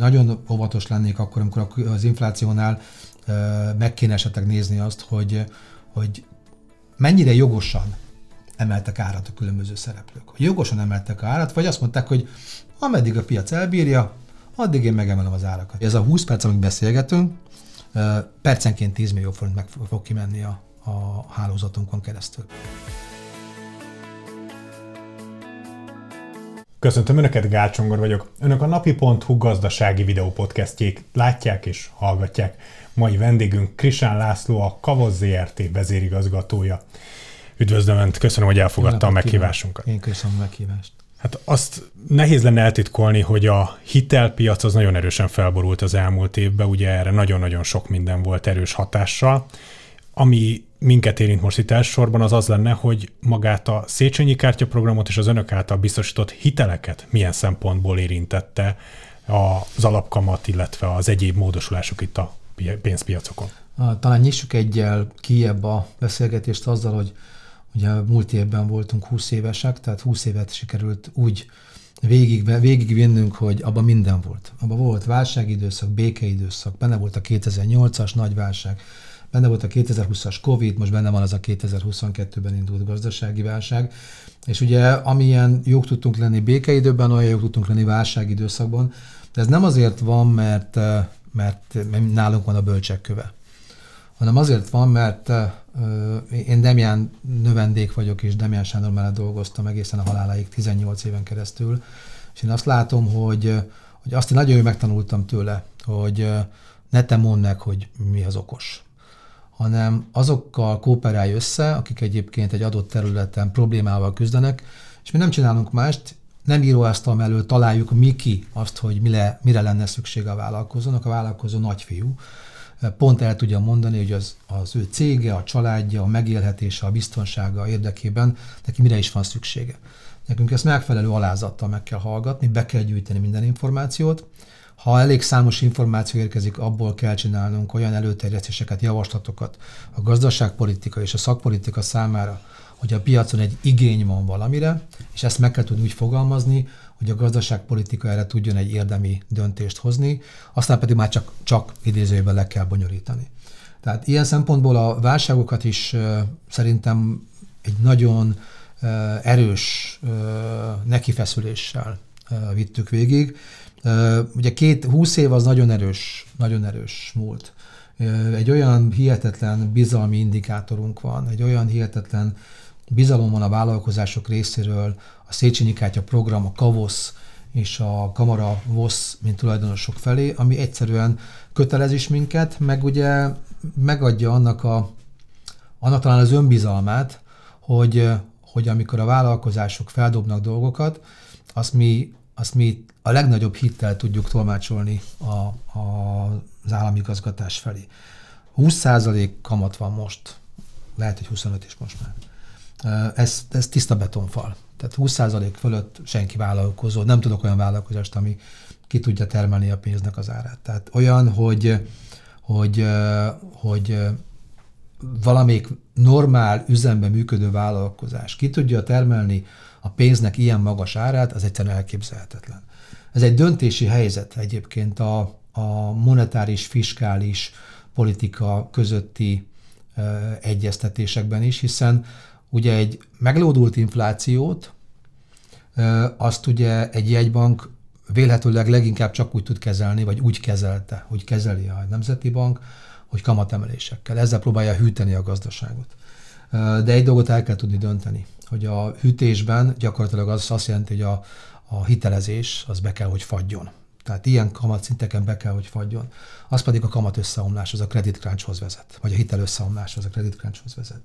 Nagyon óvatos lennék akkor, amikor az inflációnál meg kéne esetleg nézni azt, hogy, hogy mennyire jogosan emeltek árat a különböző szereplők. Jogosan emeltek árat, vagy azt mondták, hogy ameddig a piac elbírja, addig én megemelem az árakat. Ez a 20 perc, amit beszélgetünk, percenként 10 millió forint meg fog kimenni a, a hálózatunkon keresztül. Köszöntöm Önöket, Gácsongor vagyok. Önök a napi.hu gazdasági videópodcastjét látják és hallgatják. Mai vendégünk Krisán László, a Kavoz ZRT vezérigazgatója. Üdvözlöm Önt, köszönöm, hogy elfogadta a meghívásunkat. Én köszönöm a meghívást. Hát azt nehéz lenne eltitkolni, hogy a hitelpiac az nagyon erősen felborult az elmúlt évben, ugye erre nagyon-nagyon sok minden volt erős hatással. Ami minket érint most itt elsősorban az az lenne, hogy magát a Széchenyi kártyaprogramot és az önök által biztosított hiteleket milyen szempontból érintette az alapkamat, illetve az egyéb módosulások itt a pénzpiacokon. Talán nyissuk egyel kiebb a beszélgetést azzal, hogy ugye múlt évben voltunk 20 évesek, tehát 20 évet sikerült úgy végig, végig vinnünk, hogy abban minden volt. Abban volt válságidőszak, békeidőszak, benne volt a 2008-as nagy válság, benne volt a 2020-as Covid, most benne van az a 2022-ben indult gazdasági válság, és ugye amilyen jók tudtunk lenni békeidőben, olyan jók tudtunk lenni válságidőszakban, de ez nem azért van, mert, mert nálunk van a bölcsek köve, hanem azért van, mert én Demián növendék vagyok, és Demián Sándor mellett dolgoztam egészen a haláláig 18 éven keresztül, és én azt látom, hogy, hogy azt én nagyon jól megtanultam tőle, hogy ne te mondd meg, hogy mi az okos hanem azokkal kooperálj össze, akik egyébként egy adott területen problémával küzdenek, és mi nem csinálunk mást, nem íróasztal mellől találjuk mi ki azt, hogy mire, mire lenne szükség a vállalkozónak. A vállalkozó nagyfiú, pont el tudja mondani, hogy az, az ő cége, a családja, a megélhetése, a biztonsága érdekében neki mire is van szüksége. Nekünk ezt megfelelő alázattal meg kell hallgatni, be kell gyűjteni minden információt, ha elég számos információ érkezik, abból kell csinálnunk olyan előterjesztéseket, javaslatokat a gazdaságpolitika és a szakpolitika számára, hogy a piacon egy igény van valamire, és ezt meg kell tudni úgy fogalmazni, hogy a gazdaságpolitika erre tudjon egy érdemi döntést hozni, aztán pedig már csak, csak idézőjében le kell bonyolítani. Tehát ilyen szempontból a válságokat is uh, szerintem egy nagyon uh, erős uh, nekifeszüléssel vittük végig, Ugye két, húsz év az nagyon erős, nagyon erős múlt. Egy olyan hihetetlen bizalmi indikátorunk van, egy olyan hihetetlen bizalom van a vállalkozások részéről, a Széchenyi Kártya program, a KAVOSZ és a Kamara VOSZ, mint tulajdonosok felé, ami egyszerűen kötelez is minket, meg ugye megadja annak, a, annak talán az önbizalmát, hogy, hogy amikor a vállalkozások feldobnak dolgokat, azt mi azt mi a legnagyobb hittel tudjuk tolmácsolni a, a, az állami igazgatás felé. 20% kamat van most, lehet, hogy 25 is most már. Ez, ez tiszta betonfal. Tehát 20% fölött senki vállalkozó, nem tudok olyan vállalkozást, ami ki tudja termelni a pénznek az árát. Tehát olyan, hogy, hogy, hogy valamelyik normál üzemben működő vállalkozás ki tudja termelni a pénznek ilyen magas árát, az egyszerűen elképzelhetetlen. Ez egy döntési helyzet egyébként a, a monetáris, fiskális politika közötti ö, egyeztetésekben is, hiszen ugye egy meglódult inflációt, ö, azt ugye egy jegybank vélhetőleg leginkább csak úgy tud kezelni, vagy úgy kezelte, hogy kezeli a Nemzeti Bank, hogy kamatemelésekkel. Ezzel próbálja hűteni a gazdaságot. De egy dolgot el kell tudni dönteni hogy a hűtésben gyakorlatilag az azt jelenti, hogy a, a hitelezés az be kell, hogy fagyjon. Tehát ilyen kamatszinteken be kell, hogy fagyjon. Az pedig a kamat összeomlás, az a credit crunchhoz vezet, vagy a hitel összeomlás, az a credit crunchhoz vezet.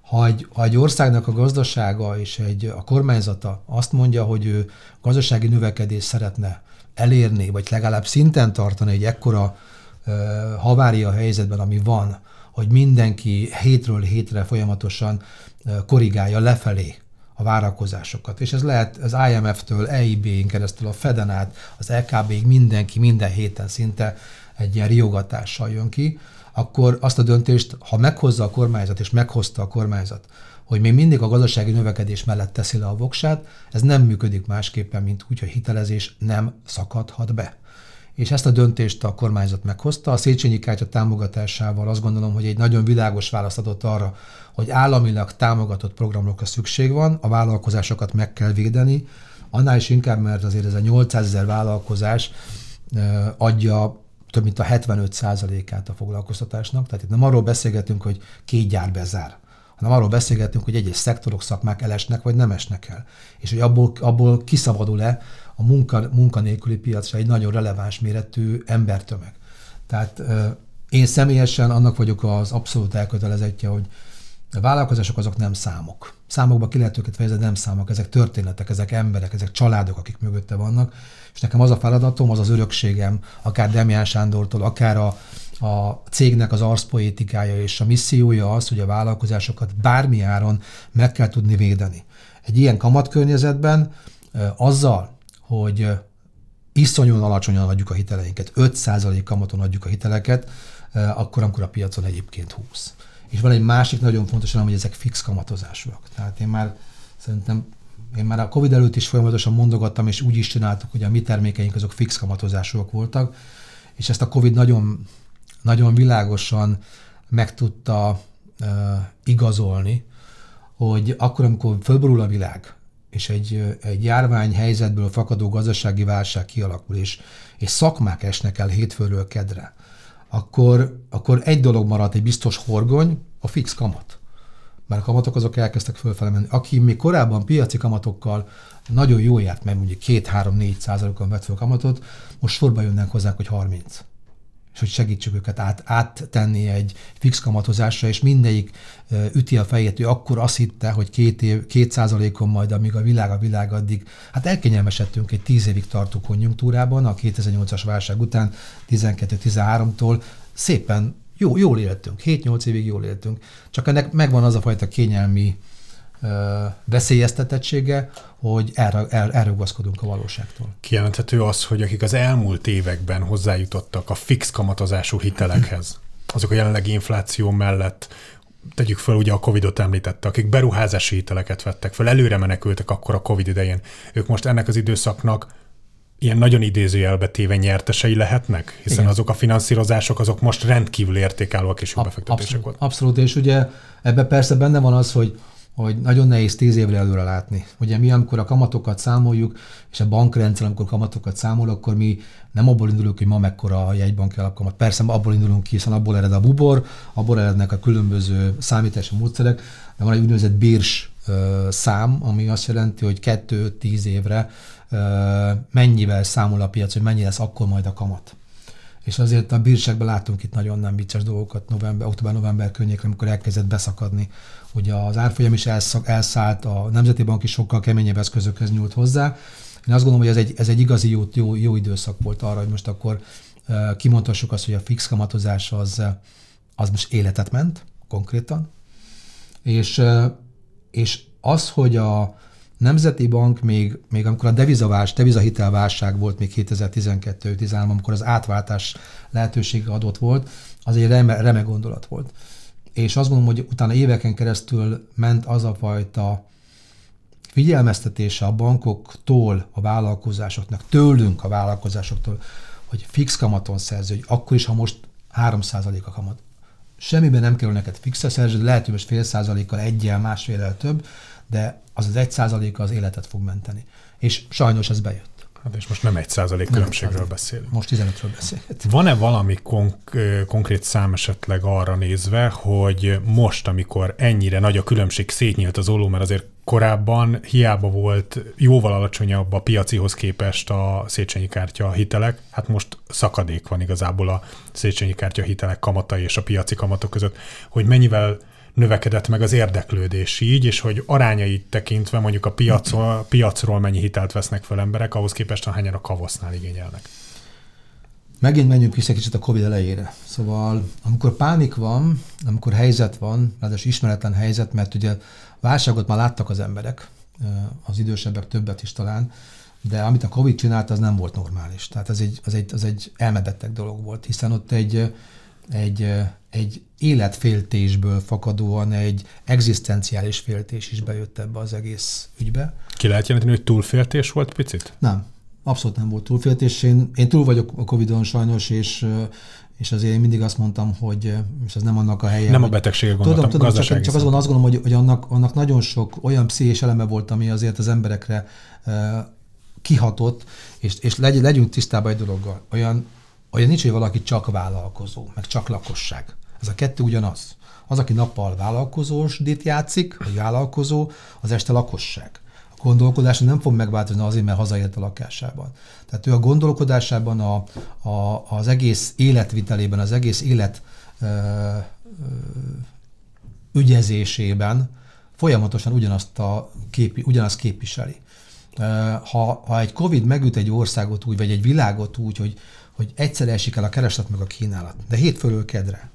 Ha egy, ha egy országnak a gazdasága és egy, a kormányzata azt mondja, hogy ő gazdasági növekedést szeretne elérni, vagy legalább szinten tartani egy ekkora havária helyzetben, ami van, hogy mindenki hétről hétre folyamatosan korrigálja lefelé a várakozásokat. És ez lehet az IMF-től, EIB-n keresztül, a Feden át, az LKB-ig mindenki minden héten szinte egy ilyen riogatással jön ki, akkor azt a döntést, ha meghozza a kormányzat, és meghozta a kormányzat, hogy még mindig a gazdasági növekedés mellett teszi le a voksát, ez nem működik másképpen, mint úgy, hogy hitelezés nem szakadhat be. És ezt a döntést a kormányzat meghozta. A Széchenyi kártya támogatásával azt gondolom, hogy egy nagyon világos választ adott arra, hogy államilag támogatott programokra szükség van, a vállalkozásokat meg kell védeni, annál is inkább, mert azért ez a 800 ezer vállalkozás adja több mint a 75%-át a foglalkoztatásnak. Tehát itt nem arról beszélgetünk, hogy két gyár bezár, hanem arról beszélgetünk, hogy egyes szektorok, szakmák elesnek, vagy nem esnek el. És hogy abból, abból kiszabadul-e a munka, munkanélküli piacra egy nagyon releváns méretű embertömeg. Tehát én személyesen annak vagyok az abszolút elkötelezettje, hogy a vállalkozások azok nem számok. Számokba ki lehet őket fejezni, nem számok, ezek történetek, ezek emberek, ezek családok, akik mögötte vannak, és nekem az a feladatom, az az örökségem, akár Demián Sándortól, akár a, a cégnek az arszpoétikája és a missziója az, hogy a vállalkozásokat bármi áron meg kell tudni védeni. Egy ilyen kamatkörnyezetben azzal, hogy iszonyúan alacsonyan adjuk a hiteleinket, 5% kamaton adjuk a hiteleket, akkor, amikor a piacon egyébként 20. És van egy másik nagyon fontos hogy ezek fix kamatozásúak. Tehát én már szerintem én már a Covid előtt is folyamatosan mondogattam, és úgy is csináltuk, hogy a mi termékeink azok fix kamatozásúak voltak, és ezt a Covid nagyon, nagyon világosan meg tudta uh, igazolni, hogy akkor, amikor fölborul a világ, és egy, egy járvány helyzetből fakadó gazdasági válság kialakul, és, és szakmák esnek el hétfőről kedre, akkor, akkor egy dolog maradt, egy biztos horgony, a fix kamat. Mert a kamatok azok elkezdtek fölfele menni. Aki még korábban piaci kamatokkal nagyon jó járt, mert mondjuk 2-3-4 százalékon vett fel kamatot, most sorba jönnek hozzánk, hogy 30 és hogy segítsük őket át, áttenni egy fix kamatozásra, és mindegyik üti a fejét, ő akkor azt hitte, hogy két, év, két százalékon majd, amíg a világ a világ addig, hát elkényelmesedtünk egy tíz évig tartó konjunktúrában, a 2008-as válság után, 12-13-tól szépen jó, jól éltünk, 7-8 évig jól éltünk, csak ennek megvan az a fajta kényelmi veszélyeztetettsége, hogy el, el, elrugaszkodunk a valóságtól. Kijelenthető az, hogy akik az elmúlt években hozzájutottak a fix kamatozású hitelekhez, azok a jelenlegi infláció mellett tegyük fel, ugye a Covid-ot említette, akik beruházási hiteleket vettek fel, előre menekültek akkor a Covid idején. Ők most ennek az időszaknak ilyen nagyon idézőjelbe téve nyertesei lehetnek? Hiszen Igen. azok a finanszírozások azok most rendkívül értékállóak és jó befektetések abszolút, Abszolút, és ugye ebben persze benne van az, hogy hogy nagyon nehéz tíz évre előre látni. Ugye mi, amikor a kamatokat számoljuk, és a bankrendszer, amikor kamatokat számol, akkor mi nem abból indulunk, hogy ma mekkora a jegybank kamat. Persze abból indulunk ki, hiszen abból ered a bubor, abból erednek a különböző számítási módszerek, de van egy úgynevezett bírs szám, ami azt jelenti, hogy kettő-tíz évre mennyivel számol a piac, hogy mennyi lesz akkor majd a kamat. És azért a bírságban látunk itt nagyon nem vicces dolgokat november, október-november környékre, amikor elkezdett beszakadni. Ugye az árfolyam is elszak, elszállt, a Nemzeti Bank is sokkal keményebb eszközökhez nyúlt hozzá. Én azt gondolom, hogy ez egy, ez egy igazi jó, jó, jó időszak volt arra, hogy most akkor uh, kimondhassuk azt, hogy a fix kamatozás az, az most életet ment, konkrétan. És, és az, hogy a, Nemzeti Bank még, még amikor a devizavás, devizahitelválság volt még 2012-13, amikor az átváltás lehetősége adott volt, az egy reme, reme gondolat volt. És azt gondolom, hogy utána éveken keresztül ment az a fajta figyelmeztetése a bankoktól a vállalkozásoknak, tőlünk a vállalkozásoktól, hogy fix kamaton szerző, hogy akkor is, ha most 3% a kamat. Semmiben nem kerül neked fixre szerződni, lehet, hogy most fél százalékkal, egyel, másfélel több, de az az egy százaléka az életet fog menteni. És sajnos ez bejött. Hát és most nem egy százalék különbségről beszélünk. Most 15-ről beszélünk. Van-e valami konk- konkrét szám esetleg arra nézve, hogy most, amikor ennyire nagy a különbség, szétnyílt az olló, mert azért korábban hiába volt jóval alacsonyabb a piacihoz képest a Széchenyi kártya hitelek, hát most szakadék van igazából a Széchenyi kártya hitelek kamatai és a piaci kamatok között, hogy mennyivel növekedett meg az érdeklődés így, és hogy arányait tekintve mondjuk a piacról, piacról mennyi hitelt vesznek fel emberek, ahhoz képest hányan a kavosznál igényelnek. Megint menjünk vissza kicsit a Covid elejére. Szóval, amikor pánik van, amikor helyzet van, ráadásul ismeretlen helyzet, mert ugye válságot már láttak az emberek, az idősebbek többet is talán, de amit a Covid csinált, az nem volt normális. Tehát ez egy, az egy, az egy elmebeteg dolog volt, hiszen ott egy, egy, egy életféltésből fakadóan egy egzisztenciális féltés is bejött ebbe az egész ügybe. Ki lehet jelenteni, hogy túlféltés volt picit? Nem. abszolút nem volt túlféltés. Én, én túl vagyok a Covid-on sajnos, és és azért én mindig azt mondtam, hogy, és ez nem annak a helye. Nem hogy, a betegségek gondoltam, tudom, tudom, csak, csak azon azt gondolom, hogy, hogy annak, annak nagyon sok olyan pszichés eleme volt, ami azért az emberekre uh, kihatott, és, és legy, legyünk tisztában egy dologgal. Olyan, olyan nincs, hogy valaki csak vállalkozó, meg csak lakosság. Ez a kettő ugyanaz. Az, aki nappal vállalkozósdit játszik, vagy vállalkozó, az este lakosság gondolkodása nem fog megváltozni azért, mert hazaért a lakásában. Tehát ő a gondolkodásában, a, a, az egész életvitelében, az egész élet ö, ö, ügyezésében folyamatosan ugyanazt, a képi, ugyanazt képviseli. Ha, ha egy Covid megüt egy országot úgy, vagy egy világot úgy, hogy, hogy egyszer esik el a kereslet meg a kínálat, de hétfőről kedre,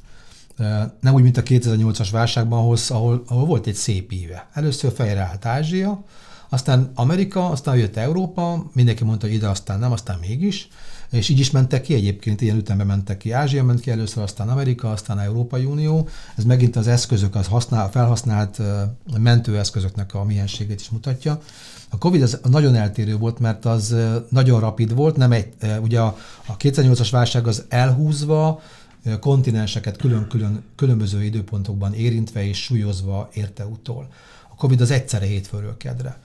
nem úgy, mint a 2008-as válságban, ahol, ahol, ahol volt egy szép éve. Először fejre állt Ázsia, aztán Amerika, aztán jött Európa, mindenki mondta, hogy ide, aztán nem, aztán mégis, és így is mentek ki egyébként, ilyen ütemben mentek ki. Ázsia ment ki először, aztán Amerika, aztán Európai Unió. Ez megint az eszközök, az használ, felhasznált mentőeszközöknek a mienségét is mutatja. A Covid az nagyon eltérő volt, mert az nagyon rapid volt, nem egy, ugye a, a 2008-as válság az elhúzva, kontinenseket külön-külön különböző időpontokban érintve és súlyozva érte utol. A Covid az egyszerre hétfőről kedre.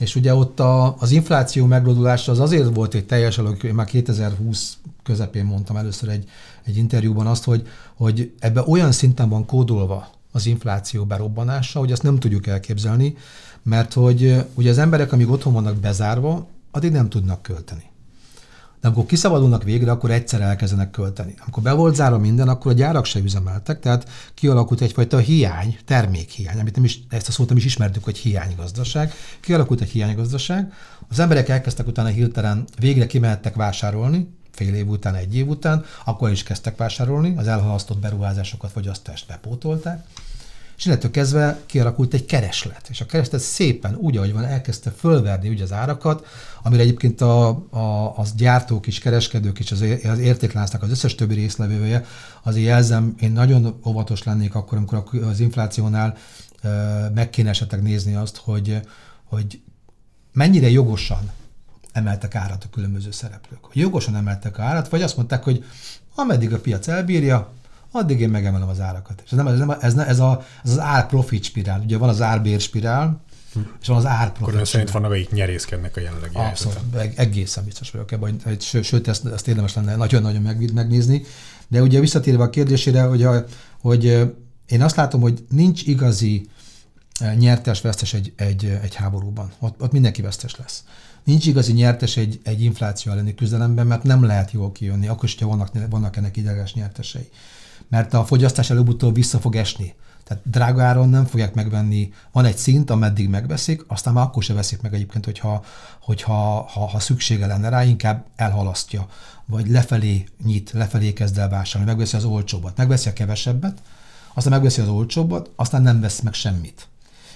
És ugye ott a, az infláció meglódulása az azért volt egy teljes alak, én már 2020 közepén mondtam először egy, egy interjúban azt, hogy, hogy ebbe olyan szinten van kódolva az infláció berobbanása, hogy azt nem tudjuk elképzelni, mert hogy ugye az emberek, amíg otthon vannak bezárva, addig nem tudnak költeni. De amikor kiszabadulnak végre, akkor egyszer elkezdenek költeni. Amikor be volt zárva minden, akkor a gyárak se üzemeltek, tehát kialakult egyfajta hiány, termékhiány, amit nem is, ezt a szót nem is ismertük, hogy hiánygazdaság. Kialakult egy hiánygazdaság, az emberek elkezdtek utána hirtelen, végre kimehettek vásárolni, fél év után, egy év után, akkor is kezdtek vásárolni, az elhalasztott beruházásokat, fogyasztást bepótolták, és illetve kezdve kialakult egy kereslet, és a kereslet szépen úgy, ahogy van, elkezdte fölverni ugye az árakat, amire egyébként a, a, az gyártók is, kereskedők is, az, az értékláncnak az összes többi részlevője, azért jelzem, én nagyon óvatos lennék akkor, amikor az inflációnál meg kéne esetleg nézni azt, hogy, hogy mennyire jogosan emeltek árat a különböző szereplők. Hogy jogosan emeltek árat, vagy azt mondták, hogy ameddig a piac elbírja, addig én megemelem az árakat. És ez, nem, ez, nem, ez, ez, a, ez az ár-profit spirál. Ugye van az árbér spirál, és van az árprofit. Akkor szerint vannak, akik nyerészkednek a jelenlegi Abszolút, helyzetem. egészen biztos vagyok ebben, hogy, ső, sőt, ezt, ezt érdemes lenne nagyon-nagyon meg, megnézni. De ugye visszatérve a kérdésére, hogy, a, hogy én azt látom, hogy nincs igazi nyertes-vesztes egy, egy, egy háborúban. Ott, ott mindenki vesztes lesz. Nincs igazi nyertes egy, egy infláció elleni küzdelemben, mert nem lehet jól kijönni, akkor is, ha vannak, vannak ennek ideges nyertesei mert a fogyasztás előbb-utóbb vissza fog esni. Tehát drága áron nem fogják megvenni, van egy szint, ameddig megveszik, aztán már akkor se veszik meg egyébként, hogyha, hogyha ha, ha szüksége lenne rá, inkább elhalasztja, vagy lefelé nyit, lefelé kezd el vásárolni, megveszi az olcsóbbat, megveszi a kevesebbet, aztán megveszi az olcsóbbat, aztán nem vesz meg semmit.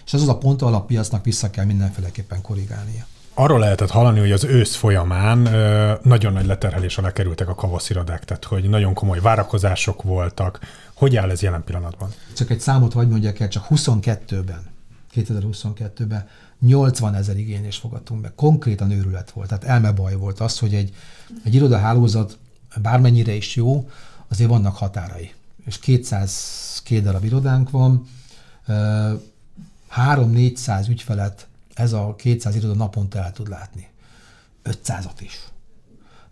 És ez az a pont, ahol a piacnak vissza kell mindenféleképpen korrigálnia arról lehetett hallani, hogy az ősz folyamán nagyon nagy leterhelés alá kerültek a kavaszirodák, tehát hogy nagyon komoly várakozások voltak. Hogy áll ez jelen pillanatban? Csak egy számot hagy mondjak el, csak 22-ben, 2022-ben 80 ezer igényést fogadtunk be. Konkrétan őrület volt, tehát elmebaj volt az, hogy egy, egy irodahálózat bármennyire is jó, azért vannak határai. És 200 két darab irodánk van, 3-400 ügyfelet ez a 200 iroda naponta el tud látni. 500-at is.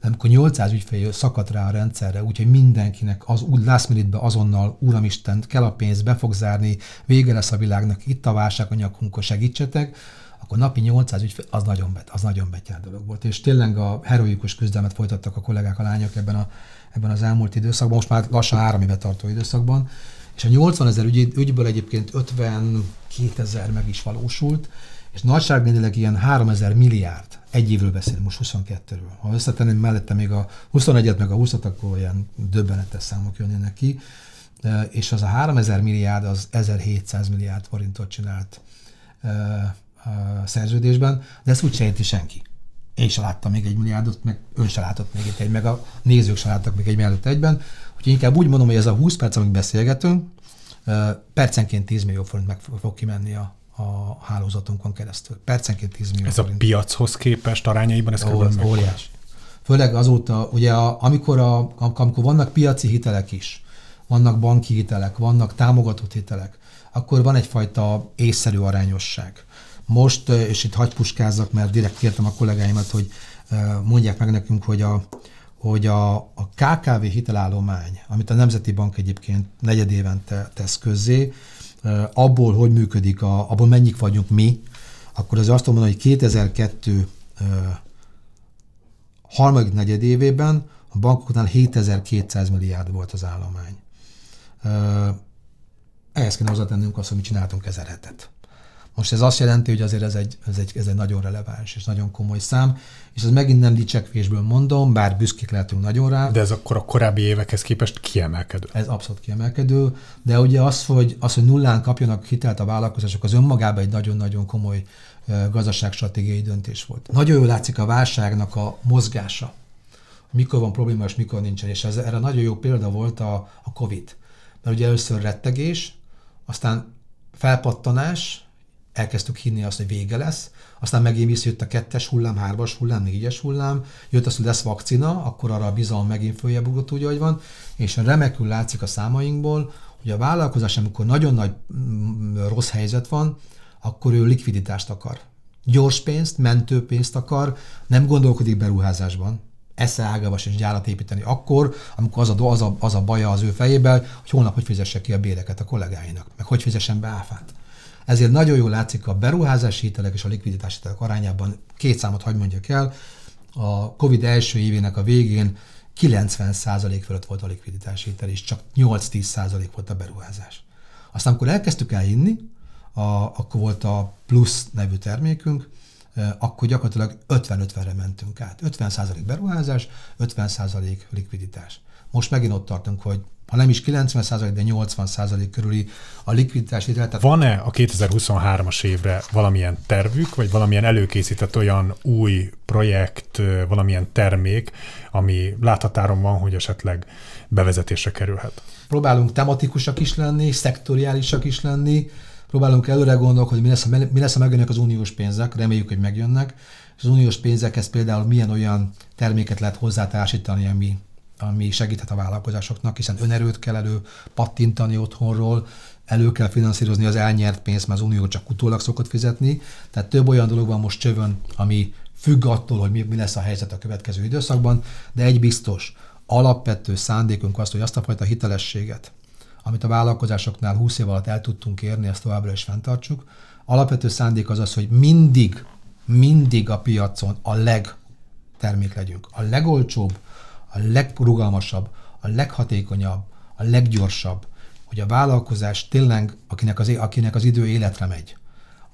De amikor 800 ügyfél szakadt rá a rendszerre, úgyhogy mindenkinek az úgy last minute azonnal, Uramisten, kell a pénz, be fog zárni, vége lesz a világnak, itt a válság a nyakunkon, segítsetek, akkor napi 800 ügyfél, az nagyon, bet, az nagyon betyár dolog volt. És tényleg a heroikus küzdelmet folytattak a kollégák, a lányok ebben, a, ebben az elmúlt időszakban, most már lassan három éve tartó időszakban, és a 80 ezer ügy, ügyből egyébként 52 ezer meg is valósult, és nagyságrendileg ilyen 3000 milliárd, egy évről beszélünk, most 22-ről. Ha összetenném mellette még a 21-et, meg a 20-at, akkor olyan döbbenetes számok jönnének ki, és az a 3000 milliárd az 1700 milliárd forintot csinált a szerződésben, de ezt úgy se senki. Én sem láttam még egy milliárdot, meg ön se látott még egy, meg a nézők se láttak még egy milliárdot egyben. Úgyhogy inkább úgy mondom, hogy ez a 20 perc, amit beszélgetünk, percenként 10 millió forint meg fog kimenni a, a hálózatunkon keresztül. Percenként 10 millió Ez forint. a piachoz képest arányaiban ez Ó, ez óriás. Főleg azóta, ugye a, amikor, a, amikor vannak piaci hitelek is, vannak banki hitelek, vannak támogatott hitelek, akkor van egyfajta észszerű arányosság. Most, és itt hagy puskázzak, mert direkt kértem a kollégáimat, hogy mondják meg nekünk, hogy a, hogy a, a KKV hitelállomány, amit a Nemzeti Bank egyébként negyed évente tesz közzé, abból, hogy működik, a, abból mennyik vagyunk mi, akkor az azt mondom, hogy 2002 harmadik negyedévében a bankoknál 7200 milliárd volt az állomány. Ehhez kéne hozzátennünk azt, hogy mi csináltunk ezer hetet. Most ez azt jelenti, hogy azért ez egy, ez, egy, ez egy nagyon releváns és nagyon komoly szám, és ez megint nem dicsekvésből mondom, bár büszkék lehetünk nagyon rá. De ez akkor a korábbi évekhez képest kiemelkedő. Ez abszolút kiemelkedő, de ugye az, hogy, az, hogy nullán kapjanak hitelt a vállalkozások, az önmagában egy nagyon-nagyon komoly gazdaságstratégiai döntés volt. Nagyon jól látszik a válságnak a mozgása, mikor van probléma és mikor nincsen, és ez, erre nagyon jó példa volt a, a COVID. Mert ugye először rettegés, aztán felpattanás, elkezdtük hinni azt, hogy vége lesz, aztán megint visszajött a kettes hullám, hármas hullám, négyes hullám, jött az, hogy lesz vakcina, akkor arra a bizalom megint följebb ugrott úgy, ahogy van, és remekül látszik a számainkból, hogy a vállalkozás, amikor nagyon nagy mm, rossz helyzet van, akkor ő likviditást akar. Gyors pénzt, mentőpénzt akar, nem gondolkodik beruházásban, esze ágavas és gyárat építeni akkor, amikor az a, az, a, az a baja az ő fejében, hogy holnap hogy fizesse ki a béreket a kollégáinak, meg hogy fizessen be áfát. Ezért nagyon jól látszik a beruházási hitelek és a likviditási hitelek arányában. Két számot hagy mondjak el. A COVID első évének a végén 90% fölött volt a likviditási hitel, és csak 8-10% volt a beruházás. Aztán, amikor elkezdtük elhinni, a, akkor volt a plusz nevű termékünk, akkor gyakorlatilag 50-50-re mentünk át. 50% beruházás, 50% likviditás. Most megint ott tartunk, hogy ha nem is 90%, de 80% körüli a likviditás hitel. Tehát... Van-e a 2023-as évre valamilyen tervük, vagy valamilyen előkészített olyan új projekt, valamilyen termék, ami láthatáron van, hogy esetleg bevezetésre kerülhet? Próbálunk tematikusak is lenni, szektoriálisak is lenni, próbálunk előre gondolkodni, hogy mi lesz, a, mi lesz, ha megjönnek az uniós pénzek, reméljük, hogy megjönnek, és az uniós pénzekhez például milyen olyan terméket lehet hozzátársítani, ami ami segíthet a vállalkozásoknak, hiszen önerőt kell elő pattintani otthonról, elő kell finanszírozni az elnyert pénzt, mert az Unió csak utólag szokott fizetni. Tehát több olyan dolog van most csövön, ami függ attól, hogy mi, mi lesz a helyzet a következő időszakban, de egy biztos, alapvető szándékunk az, hogy azt a fajta hitelességet, amit a vállalkozásoknál 20 év alatt el tudtunk érni, ezt továbbra is fenntartsuk. Alapvető szándék az az, hogy mindig, mindig a piacon a legtermék legyünk. A legolcsóbb, a legrugalmasabb, a leghatékonyabb, a leggyorsabb, hogy a vállalkozás tényleg, akinek az, akinek az idő életre megy,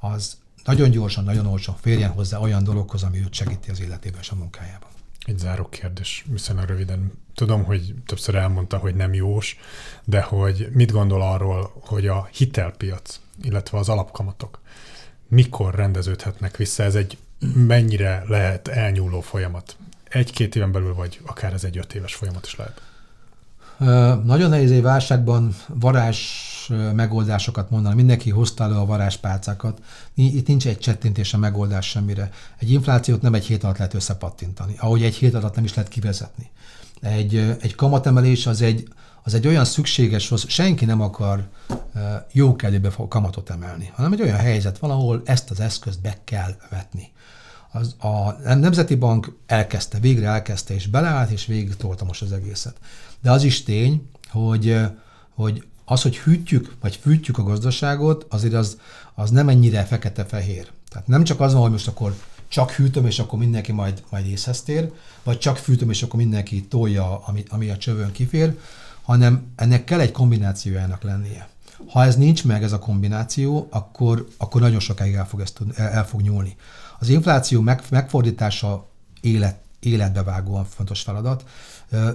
az nagyon gyorsan, nagyon olcsón férjen hozzá olyan dologhoz, ami őt segíti az életében és a munkájában. Egy záró kérdés, viszonylag röviden. Tudom, hogy többször elmondta, hogy nem jós, de hogy mit gondol arról, hogy a hitelpiac, illetve az alapkamatok mikor rendeződhetnek vissza? Ez egy mennyire lehet elnyúló folyamat? Egy-két éven belül, vagy akár ez egy öt éves folyamat is lehet? Nagyon nehéz egy válságban varázs megoldásokat mondani. Mindenki hozta elő a varázspálcákat. Itt nincs egy csettintés a megoldás semmire. Egy inflációt nem egy hét alatt lehet összepattintani, ahogy egy hét alatt nem is lehet kivezetni. Egy, egy kamatemelés az egy, az egy olyan szükséges, hogy senki nem akar jó kedvébe kamatot emelni, hanem egy olyan helyzet valahol ezt az eszközt be kell vetni az, a Nemzeti Bank elkezdte, végre elkezdte, és beleállt, és végig tolta most az egészet. De az is tény, hogy, hogy az, hogy hűtjük, vagy fűtjük a gazdaságot, azért az, az nem ennyire fekete-fehér. Tehát nem csak az van, hogy most akkor csak hűtöm, és akkor mindenki majd, majd észhez tér, vagy csak fűtöm, és akkor mindenki tolja, ami, ami a csövön kifér, hanem ennek kell egy kombinációjának lennie. Ha ez nincs meg, ez a kombináció, akkor, akkor nagyon sokáig el fog, ezt, el, fog nyúlni. Az infláció meg, megfordítása élet, életbevágóan fontos feladat.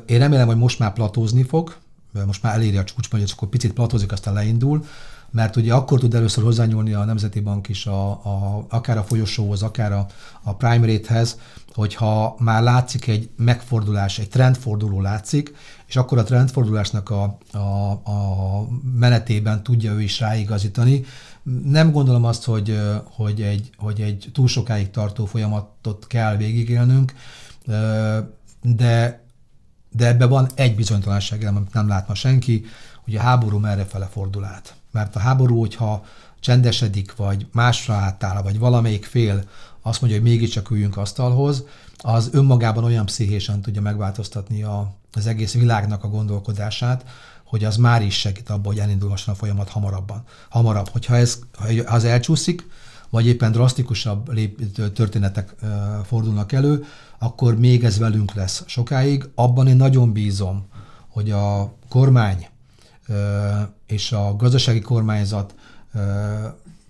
Én remélem, hogy most már platózni fog, most már eléri a csúcspontját, akkor picit platózik, aztán leindul, mert ugye akkor tud először hozzányúlni a Nemzeti Bank is a, a, akár a folyosóhoz, akár a, a prime rate-hez, hogyha már látszik egy megfordulás, egy trendforduló látszik, és akkor a trendfordulásnak a, a, a menetében tudja ő is ráigazítani, Nem gondolom azt, hogy, hogy, egy, hogy egy túl sokáig tartó folyamatot kell végigélnünk, de, de ebben van egy bizonytalanság, amit nem lát ma senki, hogy a háború merre fele fordul át. Mert a háború, hogyha csendesedik, vagy másra átáll, vagy valamelyik fél azt mondja, hogy mégiscsak üljünk asztalhoz, az önmagában olyan pszichésen tudja megváltoztatni a, az egész világnak a gondolkodását, hogy az már is segít abban, hogy elindulhasson a folyamat hamarabban. Hamarabb. Hogyha ez, ha az elcsúszik, vagy éppen drasztikusabb lép, történetek fordulnak elő, akkor még ez velünk lesz sokáig. Abban én nagyon bízom, hogy a kormány és a gazdasági kormányzat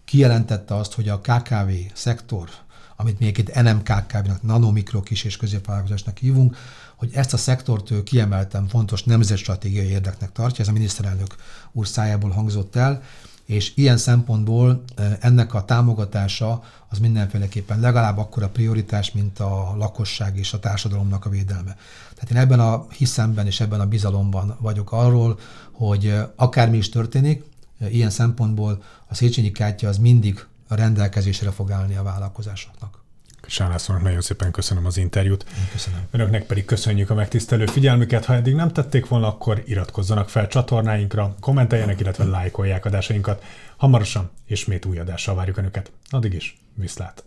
kijelentette azt, hogy a KKV szektor, amit még itt NMKKV-nak, nanomikro kis és középvállalkozásnak hívunk, hogy ezt a szektort ő kiemelten fontos nemzetstratégiai érdeknek tartja, ez a miniszterelnök úr szájából hangzott el, és ilyen szempontból ennek a támogatása az mindenféleképpen legalább akkora prioritás, mint a lakosság és a társadalomnak a védelme. Tehát én ebben a hiszemben és ebben a bizalomban vagyok arról, hogy akármi is történik, ilyen szempontból a Széchenyi kártya az mindig a rendelkezésre fog állni a vállalkozásoknak. Sálászónak nagyon szépen köszönöm az interjút. Köszönöm. Önöknek pedig köszönjük a megtisztelő figyelmüket. Ha eddig nem tették volna, akkor iratkozzanak fel csatornáinkra, kommenteljenek, illetve lájkolják adásainkat. Hamarosan ismét új adással várjuk Önöket. Addig is, viszlát!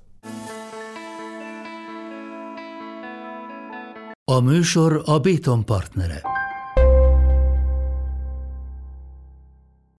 A műsor a Béton partnere.